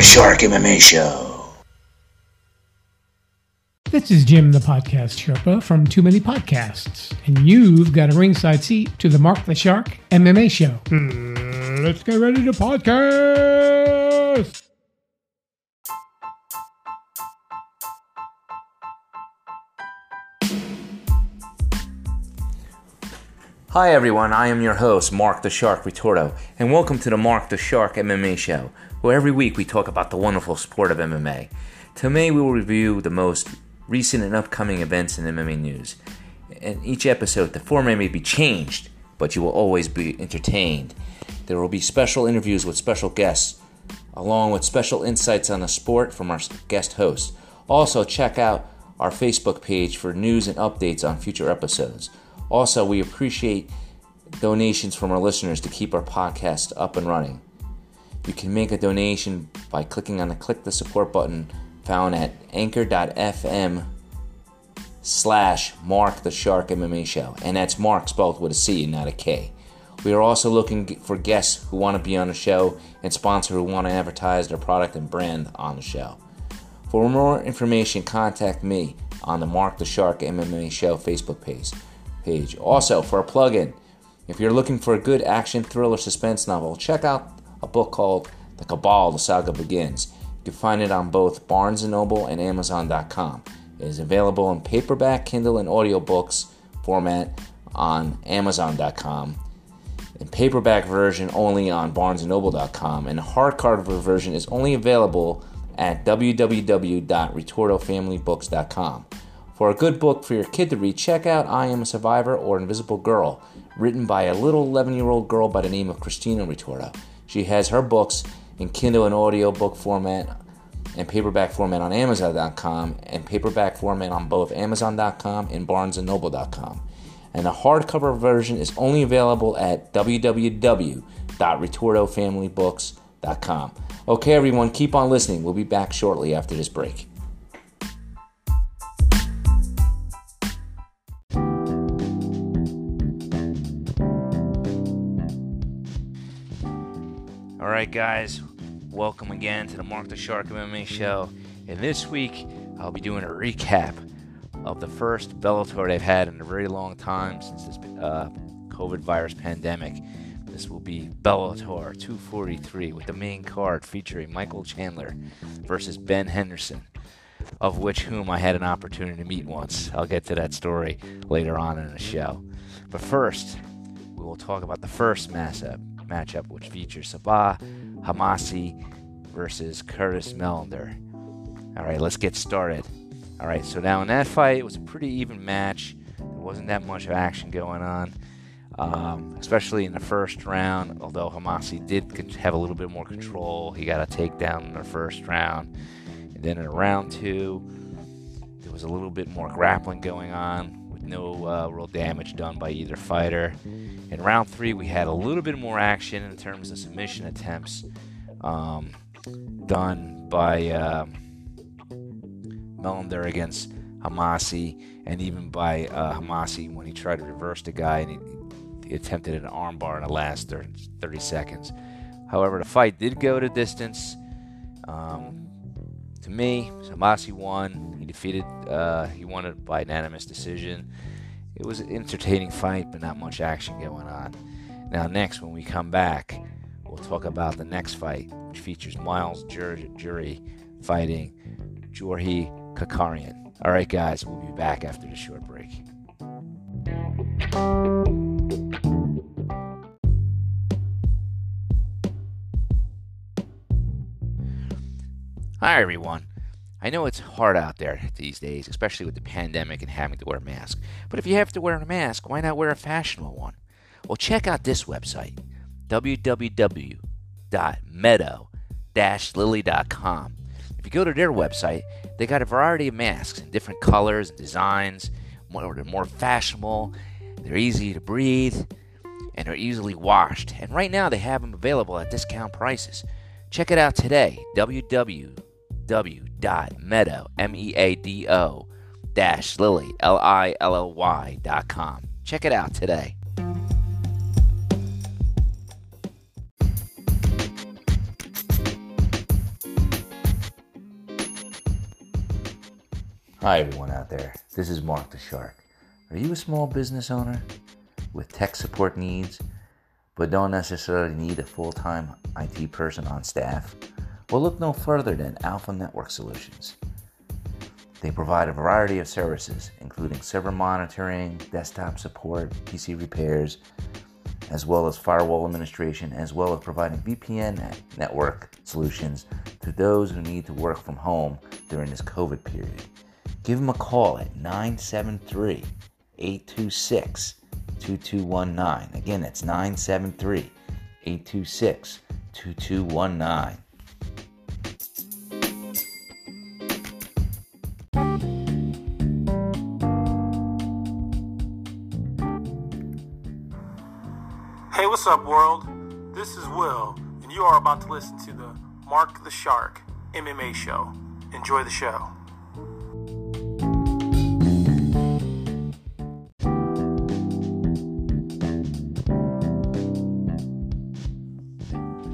Mark the Shark MMA Show. This is Jim, the podcast Sherpa from Too Many Podcasts, and you've got a ringside seat to the Mark the Shark MMA Show. Hmm, let's get ready to podcast. Hi everyone, I am your host, Mark the Shark Ritorto, and welcome to the Mark the Shark MMA Show, where every week we talk about the wonderful sport of MMA. Today we will review the most recent and upcoming events in MMA news. In each episode, the format may be changed, but you will always be entertained. There will be special interviews with special guests, along with special insights on the sport from our guest hosts. Also, check out our Facebook page for news and updates on future episodes. Also, we appreciate donations from our listeners to keep our podcast up and running. You can make a donation by clicking on the click the support button found at anchor.fm slash Mark the Shark MMA Show. And that's Mark spelled with a C and not a K. We are also looking for guests who want to be on the show and sponsors who want to advertise their product and brand on the show. For more information, contact me on the Mark the Shark MMA Show Facebook page page. Also, for a plug-in, if you're looking for a good action thriller suspense novel, check out a book called The Cabal: The Saga Begins. You can find it on both Barnes & Noble and Amazon.com. It is available in paperback, Kindle, and audiobooks format on Amazon.com. In paperback version only on BarnesandNoble.com, and hardcover version is only available at www.ritortofamilybooks.com. For a good book for your kid to read, check out I Am a Survivor or Invisible Girl, written by a little 11 year old girl by the name of Christina Ritorto. She has her books in Kindle and audio book format and paperback format on Amazon.com and paperback format on both Amazon.com and BarnesandNoble.com. And the hardcover version is only available at www.ritortofamilybooks.com. Okay, everyone, keep on listening. We'll be back shortly after this break. All right, guys, welcome again to the Mark the Shark MMA show. And this week, I'll be doing a recap of the first Bellator they've had in a very long time since this uh, COVID virus pandemic. This will be Bellator 243 with the main card featuring Michael Chandler versus Ben Henderson, of which whom I had an opportunity to meet once. I'll get to that story later on in the show. But first, we will talk about the first matchup matchup, which features Sabah Homasi versus Curtis Millender. All right, let's get started. All right, so now in that fight, it was a pretty even match. There wasn't that much action going on, um, especially in the first round. Although Homasi did have a little bit more control, he got a takedown in the first round. And then in round two, there was a little bit more grappling going on no uh, real damage done by either fighter. In round three, we had a little bit more action in terms of submission attempts um, done by uh, Millender against Homasi, and even by uh, Homasi when he tried to reverse the guy and he, he attempted an armbar in the last 30 seconds. However, the fight did go to distance. Um, me, Homasi won. He defeated, uh, he won it by unanimous decision. It was an entertaining fight, but not much action going on. Now, next, when we come back, we'll talk about the next fight, which features Myles Jury fighting Georgi Karakhanyan. All right, guys, we'll be back after the short break. Hi, everyone. I know it's hard out there these days, especially with the pandemic and having to wear a mask. But if you have to wear a mask, why not wear a fashionable one? Well, check out this website www.meadow-lily.com. If you go to their website, they got a variety of masks in different colors and designs. They're more fashionable, they're easy to breathe, and they're easily washed. And right now, they have them available at discount prices. Check it out today. www www.meadow, M-E-A-D-O, dash Lily, L-I-L-L-Y. Check it out today. Hi, everyone out there. This is Mark the Shark. Are you a small business owner with tech support needs, but don't necessarily need a full time IT person on staff? Well, look no further than Alpha Network Solutions. They provide a variety of services, including server monitoring, desktop support, PC repairs, as well as firewall administration, as well as providing VPN network solutions to those who need to work from home during this COVID period. Give them a call at 973 826 2219. Again, that's 973 826 2219. Up, world? This is Will, and you are about to listen to the Mark the Shark MMA show. Enjoy the show.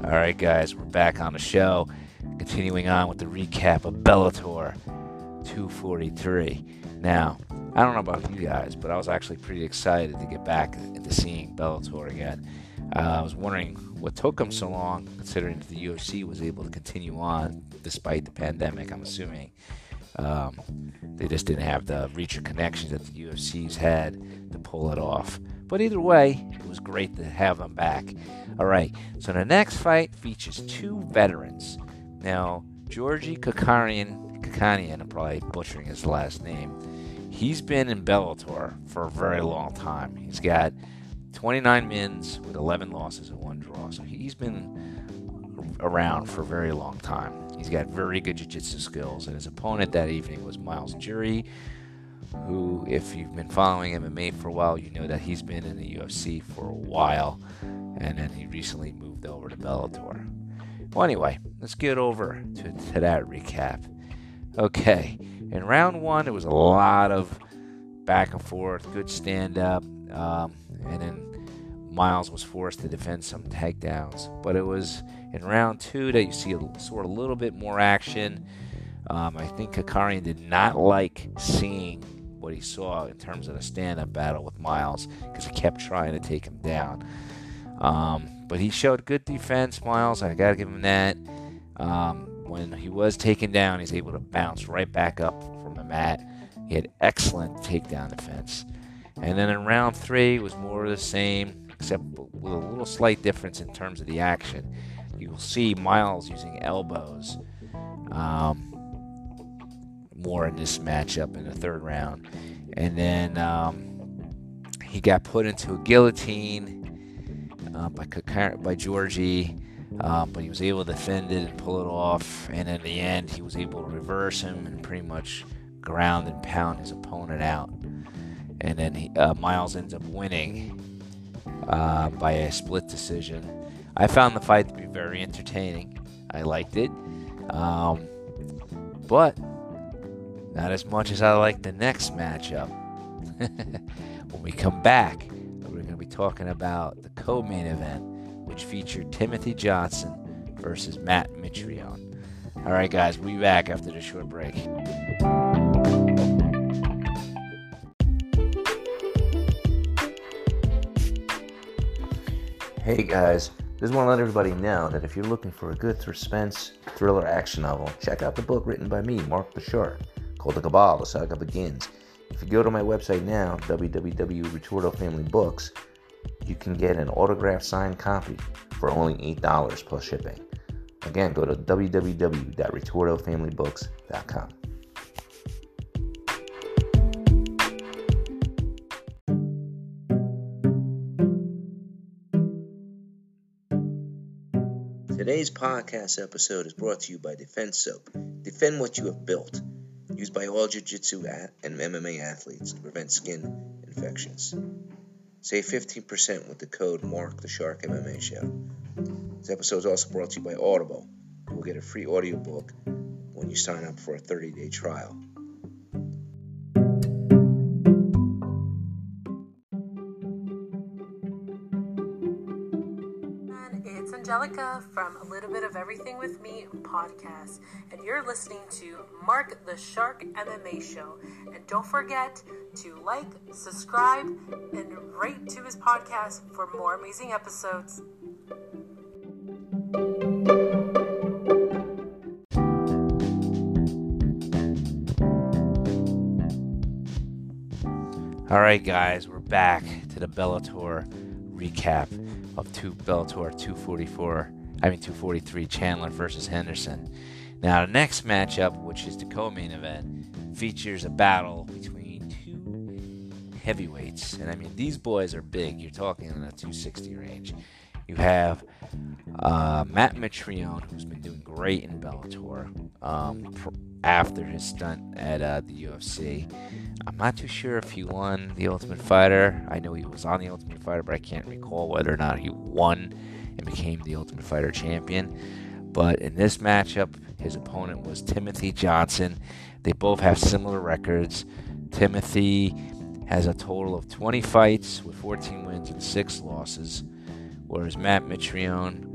All right, guys, we're back on the show, continuing on with the recap of Bellator 243. Now, I don't know about you guys, but I was actually pretty excited to get back into seeing Bellator again. Uh, I was wondering what took them so long, considering the UFC was able to continue on despite the pandemic. I'm assuming um, they just didn't have the reach or connections that the UFC's had to pull it off. But either way, it was great to have them back. All right, so the next fight features two veterans. Now, Georgi Karakhanyan, Karakhanyan, I'm probably butchering his last name. He's been in Bellator for a very long time. He's got 29 wins with 11 losses and one draw. So he's been around for a very long time. He's got very good jiu-jitsu skills, and his opponent that evening was Myles Jury, who, if you've been following MMA for a while, you know that he's been in the UFC for a while, and then he recently moved over to Bellator. Well, anyway, let's get over to, to that recap. Okay, in round one, it was a lot of back and forth, good stand up, um, and then Myles was forced to defend some takedowns. But it was in round two that you see a, sort of a little bit more action. Um, I think Karakhanyan did not like seeing what he saw in terms of the stand-up battle with Myles because he kept trying to take him down. Um, but he showed good defense, Myles. I got to give him that. Um, when he was taken down, he's able to bounce right back up from the mat. He had excellent takedown defense. And then in round three was more of the same, except with a little slight difference in terms of the action. You'll see Myles using elbows um, more in this matchup in the third round. And then um, he got put into a guillotine uh, by, by Georgie. Um, but he was able to defend it and pull it off. And in the end, he was able to reverse him and pretty much ground and pound his opponent out. And then he, uh, Myles ends up winning uh, by a split decision. I found the fight to be very entertaining. I liked it. Um, but not as much as I like the next matchup. when we come back, we're going to be talking about the co main event which featured Timothy Johnson versus Matt Mitrione. All right, guys, we'll be back after this short break. Hey, guys. Just want to let everybody know that if you're looking for a good suspense thriller action novel, check out the book written by me, Mark the Shark, called The Cabal, The Saga Begins. If you go to my website now, www.ritorto you can get an autographed signed copy for only $8 plus shipping. Again, go to www.ritortofamilybooks.com. Today's podcast episode is brought to you by Defense Soap. Defend what you have built. Used by all Jiu Jitsu and MMA athletes to prevent skin infections. Save 15% with the code Mark the Shark MMA. This episode is also brought to you by Audible. You will get a free audiobook when you sign up for a 30 day trial. From A Little Bit of Everything with Me podcast, and you're listening to Mark the Shark MMA Show. And don't forget to like, subscribe, and rate to his podcast for more amazing episodes. All right, guys, we're back to the Bellator recap of two Bellator 244. I mean 243 Chandler versus Henderson. Now the next matchup, which is the co-main event, features a battle between two heavyweights, and I mean these boys are big. You're talking in the 260 range. You have uh, Matt Mitrione, who's been doing great in Bellator um, after his stunt at uh, the UFC. I'm not too sure if he won the Ultimate Fighter. I know he was on the Ultimate Fighter, but I can't recall whether or not he won and became the Ultimate Fighter champion. But in this matchup, his opponent was Timothy Johnson. They both have similar records. Timothy has a total of 20 fights with 14 wins and 6 losses, whereas Matt Mitrione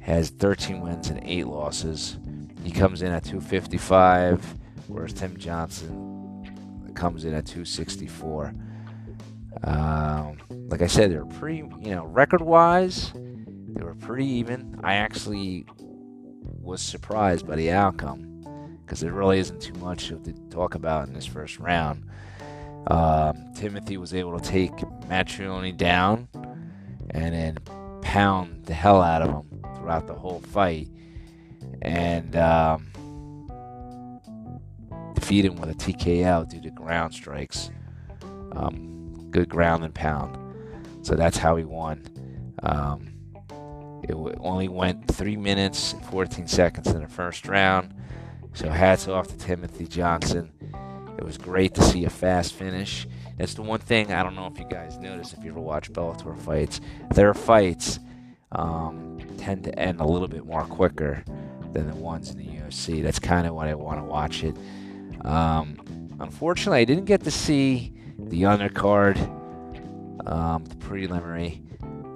has 13 wins and 8 losses. He comes in at 255, whereas Tim Johnson comes in at 264. Um, like I said, they were pretty, you know, record wise, they were pretty even. I actually was surprised by the outcome because there really isn't too much to talk about in this first round. Um, Timothy was able to take Mitrione down and then pound the hell out of him throughout the whole fight. And um, defeat him with a TKO due to ground strikes. Um, good ground and pound. So that's how he won. Um, it only went 3 minutes and 14 seconds in the first round. So hats off to Timothy Johnson. It was great to see a fast finish. That's the one thing I don't know if you guys notice if you ever watch Bellator fights. Their fights um, tend to end a little bit more quicker than the ones in the UFC. That's kind of what I want to watch it. Um, unfortunately, I didn't get to see the undercard, um, the preliminary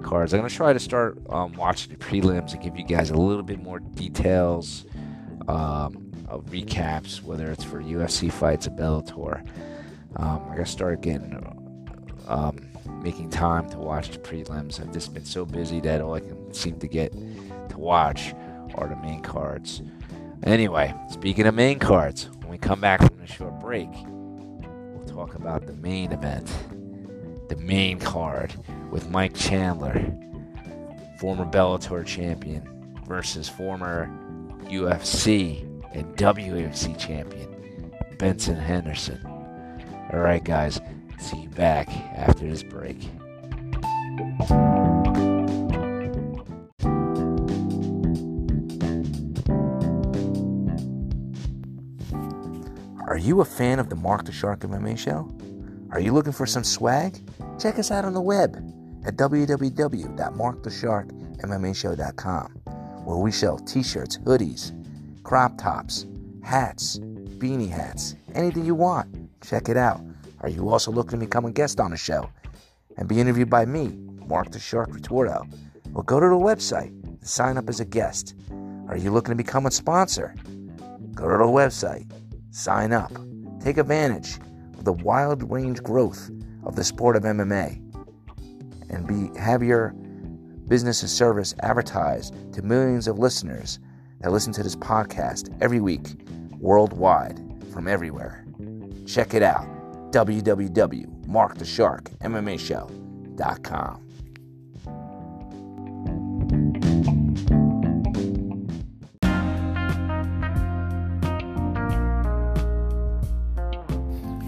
cards. I'm going to try to start um, watching the prelims and give you guys a little bit more details um, of recaps, whether it's for UFC fights or Bellator. Um, I got to start getting um, making time to watch the prelims. I've just been so busy that all I can seem to get to watch are the main cards. Anyway, speaking of main cards, when we come back from the short break, we'll talk about the main event, the main card with Mike Chandler, former Bellator champion, versus former UFC and WEC champion Benson Henderson. All right, guys, see you back after this break. Are you a fan of the Mark the Shark MMA show? Are you looking for some swag? Check us out on the web at www.markthesharkmmashow.com where we sell t-shirts, hoodies, crop tops, hats, beanie hats, anything you want. Check it out. Are you also looking to become a guest on the show and be interviewed by me, Mark the Shark Ritorto? Well, go to the website and sign up as a guest. Are you looking to become a sponsor? Go to the website Sign up. Take advantage of the wild range growth of the sport of MMA and be have your business and service advertised to millions of listeners that listen to this podcast every week worldwide from everywhere. Check it out. www.markthesharkmmashow.com.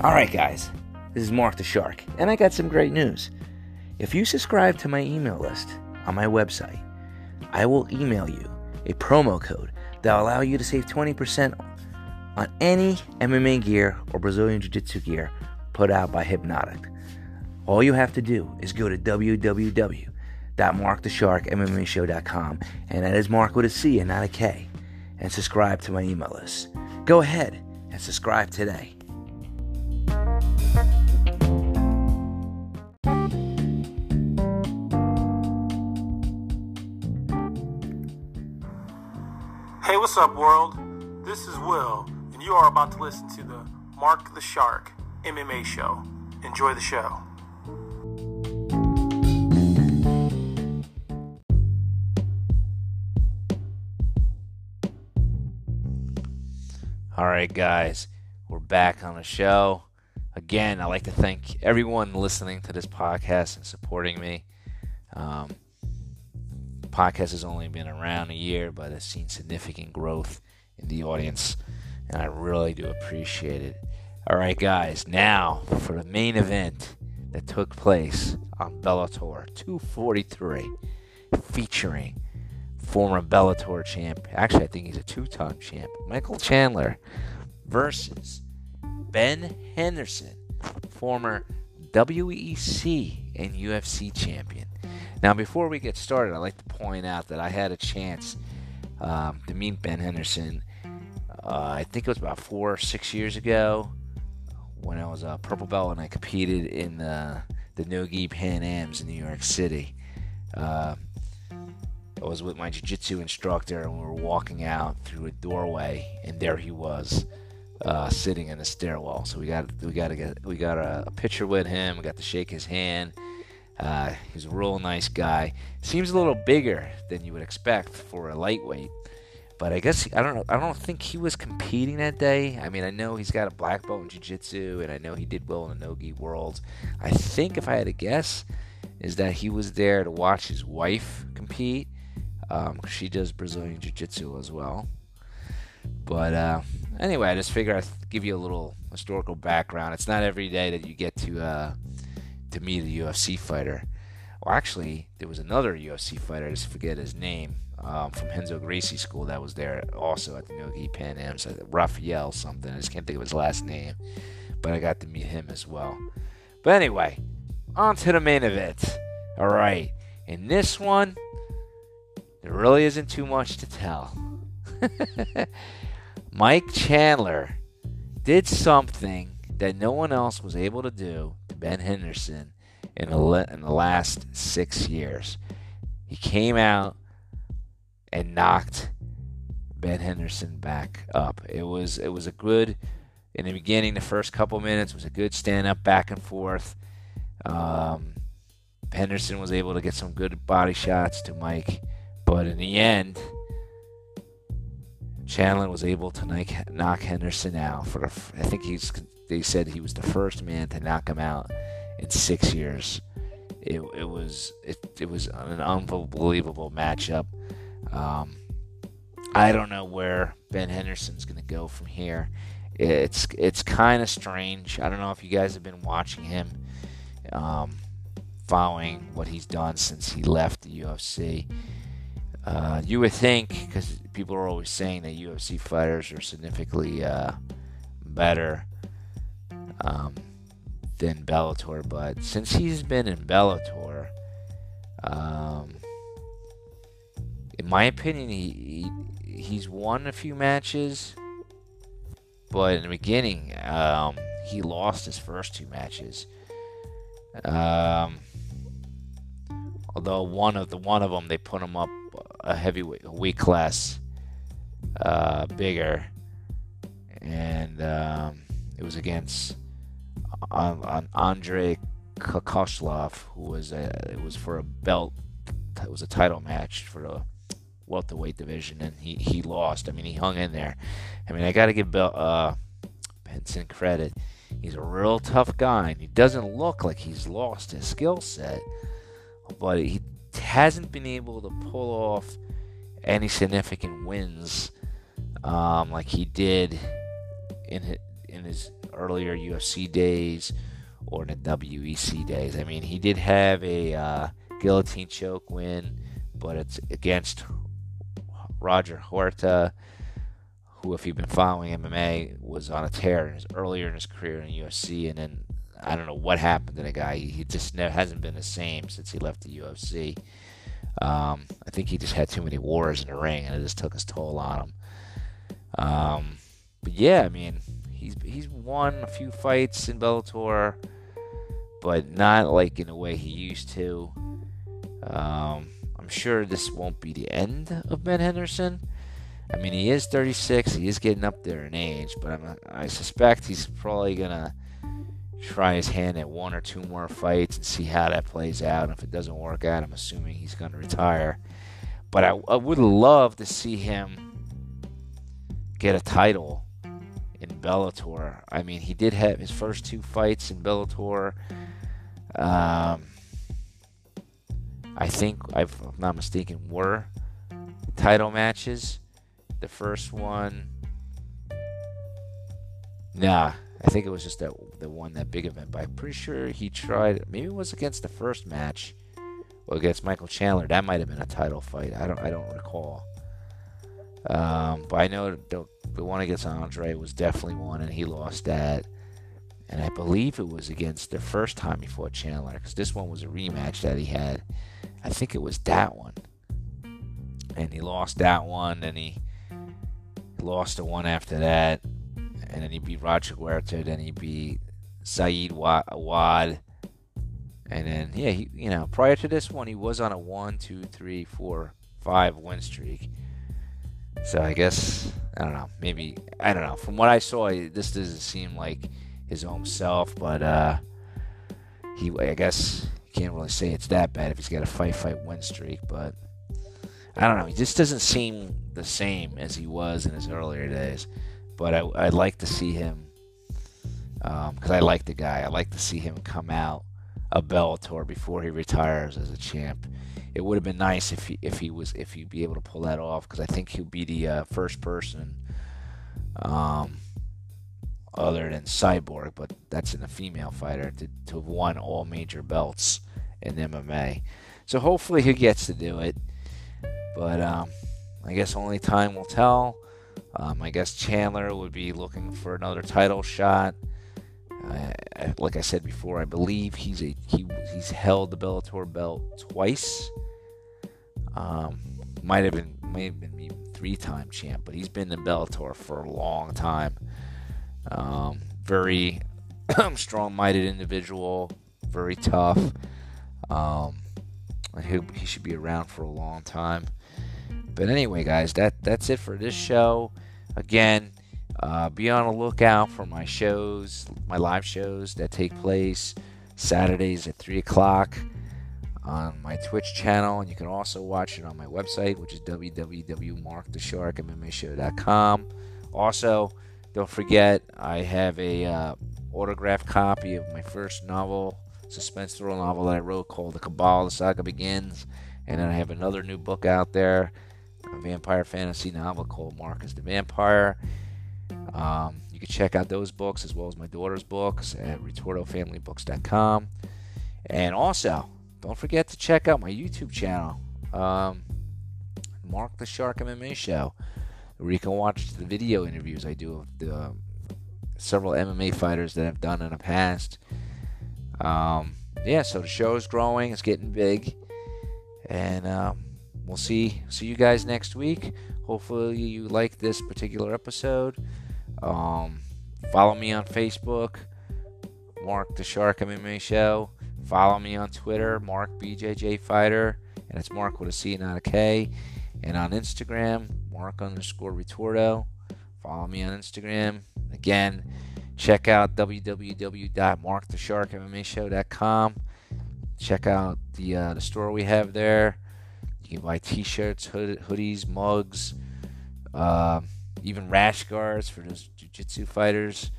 All right, guys, this is Mark the Shark, and I got some great news. If you subscribe to my email list on my website, I will email you a promo code that will allow you to save 20% on any MMA gear or Brazilian Jiu Jitsu gear put out by Hypnotik. All you have to do is go to www.markthesharkmmashow.com, and that is Mark with a C and not a K, and subscribe to my email list. Go ahead and subscribe today. What's up, world? This is Will, and you are about to listen to the Mark the Shark MMA show. Enjoy the show. All right, guys, we're back on the show. Again, I'd like to thank everyone listening to this podcast and supporting me. Um, podcast has only been around a year, but it's seen significant growth in the audience, and I really do appreciate it. All right, guys, now for the main event that took place on Bellator 243, featuring former Bellator champ. Actually, I think he's a two-time champ. Michael Chandler versus Ben Henderson, former WEC and UFC champion. Now, before we get started, I'd like to point out that I had a chance um, to meet Ben Henderson. Uh, I think it was about four or six years ago when I was a purple belt and I competed in the the Nogi Pan Ams in New York City. Uh, I was with my jiu-jitsu instructor and we were walking out through a doorway and there he was uh, sitting in the stairwell so we got we got to get we got a, a, picture with him we got to shake his hand uh, he's a real nice guy seems a little bigger than you would expect for a lightweight but I guess I don't know I don't think he was competing that day I mean I know he's got a black belt in jiu-jitsu and I know he did well in the nogi world I think if I had to guess is that he was there to watch his wife compete um, she does Brazilian Jiu Jitsu as well. But uh, anyway, I just figured I'd give you a little historical background. It's not every day that you get to uh, to meet a UFC fighter. Well, actually, there was another UFC fighter. I just forget his name um, from Renzo Gracie School that was there also at the Nogi Pan Ams. Uh, Raphael something. I just can't think of his last name, but I got to meet him as well. But anyway, on to the main event. All right, in this one, there really isn't too much to tell. Mike Chandler did something that no one else was able to do to Ben Henderson in the, in the last six years. He came out and knocked Ben Henderson back up. It was it was a good in the beginning. The first couple minutes was a good stand up back and forth. Um, Henderson was able to get some good body shots to Mike. But in the end, Chandler was able to knock, Henderson out. For the, I think he's they said he was the first man to knock him out in six years. It, it was it, it was an unbelievable matchup. Um, I don't know where Ben Henderson's going to go from here. It's it's kind of strange. I don't know if you guys have been watching him, um, following what he's done since he left the UFC. Uh, you would think, because people are always saying that UFC fighters are significantly uh, better um, than Bellator, but since he's been in Bellator, um, in my opinion, he, he, he's won a few matches, but in the beginning, um, he lost his first two matches. Um, although one of the one of them they put him up a heavyweight a weight class uh, bigger, and um, it was against on, on Andre Kozlov, who was a, it was for a belt. It was a title match for the welterweight division, and he, he lost. I mean, he hung in there. I mean, I got to give Bel, uh, Benson credit. He's a real tough guy, and he doesn't look like he's lost his skill set, but he hasn't been able to pull off any significant wins um, like he did in his, in his earlier UFC days or in the WEC days. I mean, he did have a uh, guillotine choke win, but it's against Roger Huerta, who, if you've been following MMA, was on a tear in his, earlier in his career in the UFC, and then I don't know what happened to the guy. He just never, hasn't been the same since he left the UFC. Um, I think he just had too many wars in the ring, and it just took its toll on him. Um, but yeah, I mean, he's he's won a few fights in Bellator, but not like in the way he used to. Um, I'm sure this won't be the end of Ben Henderson. I mean, he is 36. He is getting up there in age, but I'm, I suspect he's probably gonna try his hand at one or two more fights and see how that plays out. And if it doesn't work out, I'm assuming he's gonna retire. But I, I would love to see him get a title in Bellator. I mean, he did have his first two fights in Bellator. Um, I think, if I'm not mistaken, were title matches. The first one, nah, I think it was just that the one that big event. But I'm pretty sure he tried. Maybe it was against the first match, or against Michael Chandler. That might have been a title fight. I don't. I don't recall. Um, but I know the, the one against Andre was definitely one, and he lost that. And I believe it was against the first time he fought Chandler, because this one was a rematch that he had. I think it was that one, and he lost that one, and he lost the one after that, and then he beat Roger Huerta, then he beat Saad Awad, and then yeah, he you know prior to this one he was on a one, two, three, four, five win streak. So I guess I don't know. Maybe I don't know. From what I saw, this doesn't seem like his own self, but uh, he I guess you can't really say it's that bad if he's got a fight fight win streak, but I don't know. He just doesn't seem the same as he was in his earlier days. But I, would like to see him because um, I like the guy. I like to see him come out a Bellator before he retires as a champ. It would have been nice if he if he was if he'd be able to pull that off because I think he'll be the uh, first person, um, other than Cyborg, but that's in a female fighter to to have won all major belts in MMA. So hopefully he gets to do it. But um, I guess only time will tell. Um, I guess Chandler would be looking for another title shot. Uh, like I said before, I believe he's a he he's held the Bellator belt twice. Um, might have been might have been three-time champ, but he's been in Bellator for a long time. Um, very strong-minded individual, very tough. Um, he, he should be around for a long time. But anyway, guys, that that's it for this show. Again, uh, be on the lookout for my shows, my live shows that take place Saturdays at three o'clock on my Twitch channel, and you can also watch it on my website, which is www.markthesharkmmashow.com. Also, don't forget I have a uh, autographed copy of my first novel, suspense thriller novel that I wrote called The Cabal: The Saga Begins, and then I have another new book out there a vampire fantasy novel called Marcus the Vampire. Um, you can check out those books as well as my daughter's books at ritortofamilybooks.com. And also, don't forget to check out my YouTube channel, um, Mark the Shark MMA Show, where you can watch the video interviews I do of the uh, several MMA fighters that I've done in the past. Um, yeah, so the show is growing, it's getting big, and um, we'll see see you guys next week. Hopefully you like this particular episode. Um, follow me on Facebook, Mark the Shark MMA Show. Follow me on Twitter, Mark BJJ Fighter, and it's Mark with a C not a K. And on Instagram, Mark underscore Ritorto. Follow me on Instagram. Again, check out www.markthesharkmmashow.com. Check out the uh, the store we have there. You can buy T-shirts, hood, hoodies, mugs, uh, even rash guards for those jiu-jitsu fighters.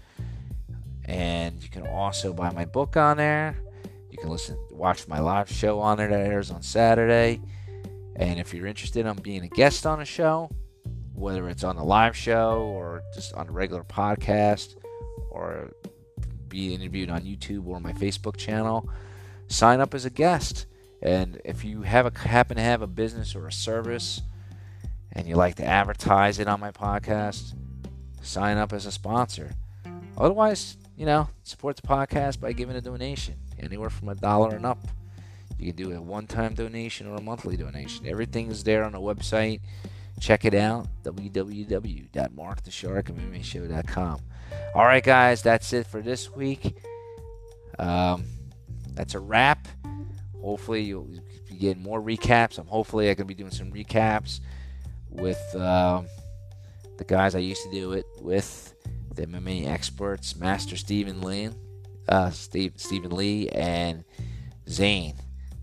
And you can also buy my book on there. You can listen, watch my live show on there that airs on Saturday. And if you're interested in being a guest on a show, whether it's on the live show or just on a regular podcast or be interviewed on YouTube or my Facebook channel, sign up as a guest. And if you have a, happen to have a business or a service and you like to advertise it on my podcast, sign up as a sponsor. Otherwise, you know, support the podcast by giving a donation, anywhere from a dollar and up. You can do a one time donation or a monthly donation. Everything is there on the website. Check it out www.markthesharkmmashow.com. All right, guys, that's it for this week. Um, that's a wrap. Hopefully, you'll be getting more recaps. I'm hopefully I can be doing some recaps with uh, the guys I used to do it with, the MMA experts, Master Stephen Lee, uh, Steve, Stephen Lee, and Zane.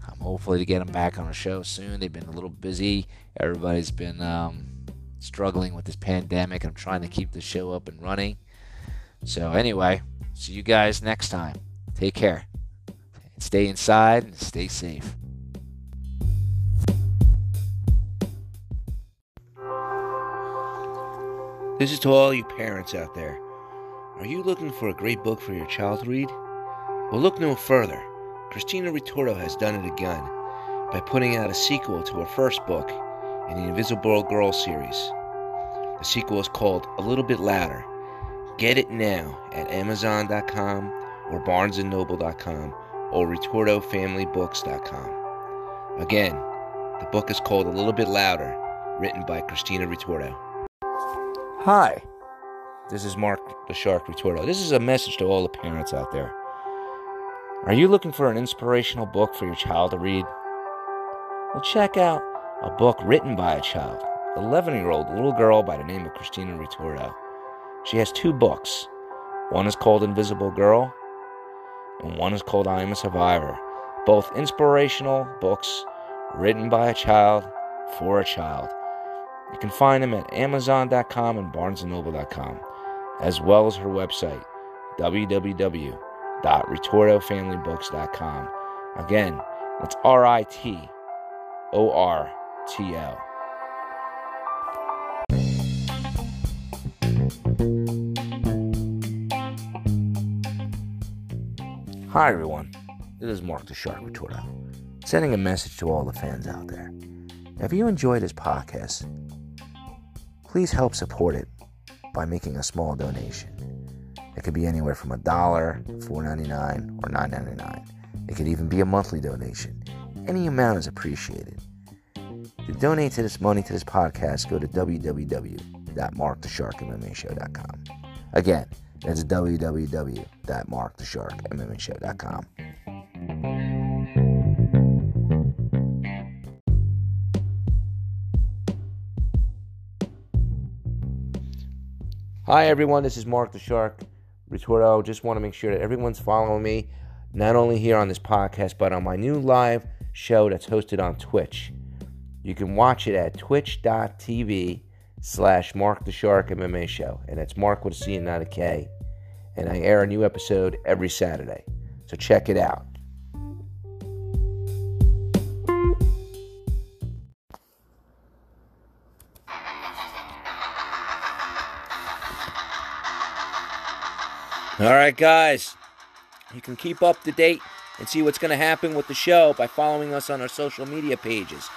I'm hopefully to get them back on the show soon. They've been a little busy. Everybody's been um, struggling with this pandemic. I'm trying to keep the show up and running. So anyway, see you guys next time. Take care. Stay inside and stay safe. This is to all you parents out there. Are you looking for a great book for your child to read? Well, look no further. Christina Ritorto has done it again by putting out a sequel to her first book in the Invisible Girl series. The sequel is called A Little Bit Louder. Get it now at Amazon.com or BarnesandNoble.com or RitortoFamilyBooks.com. Again, the book is called A Little Bit Louder, written by Christina Ritorto. Hi, this is Mark the Shark Ritorto. This is a message to all the parents out there. Are you looking for an inspirational book for your child to read? Well, check out a book written by a child, 11 year old little girl by the name of Christina Ritorto. She has two books. One is called Invisible Girl, and one is called I Am a Survivor. Both inspirational books written by a child for a child. You can find them at Amazon.com and BarnesandNoble.com, as well as her website, www.RitortoFamilyBooks.com. Again, it's R I T O R T L. Hi, everyone. This is Mark the Shark Ritorto, sending a message to all the fans out there. If you enjoy this podcast, please help support it by making a small donation. It could be anywhere from a dollar, $4.99, or $9.99. It could even be a monthly donation. Any amount is appreciated. To donate to this money to this podcast, go to www.markthesharkmmashow.com. Again, that's www.markthesharkmmashow.com. Hi, everyone. This is Mark the Shark Ritorto. Just want to make sure that everyone's following me, not only here on this podcast, but on my new live show that's hosted on Twitch. You can watch it at twitch.tv slash Mark the Shark MMA show. And that's Mark with a C and not a K. And I air a new episode every Saturday. So check it out. All right, guys. You can keep up to date and see what's going to happen with the show by following us on our social media pages.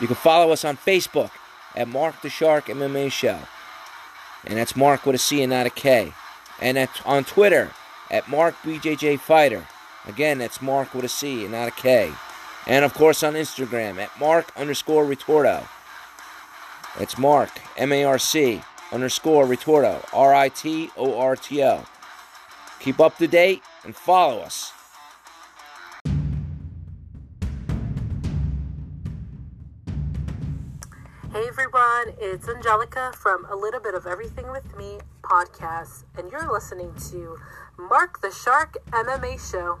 You can follow us on Facebook at Mark the Shark MMA Show. And that's Mark with a C and not a K. And on Twitter at Mark BJJ Fighter. Again, that's Mark with a C and not a K. And of course on Instagram at Mark underscore Ritorto. It's Mark, M A R C underscore Ritorto, R I T O R T O. Keep up to date and follow us. Hey everyone, it's Angelica from A Little Bit of Everything with Me podcast, and you're listening to Mark the Shark MMA Show.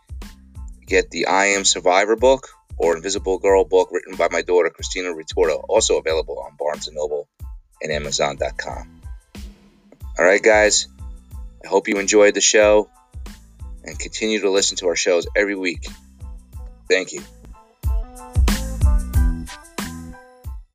get the I Am Survivor book or Invisible Girl book written by my daughter Christina Ritorto, also available on Barnes & Noble and Amazon.com. All right, guys, I hope you enjoyed the show and continue to listen to our shows every week. Thank you.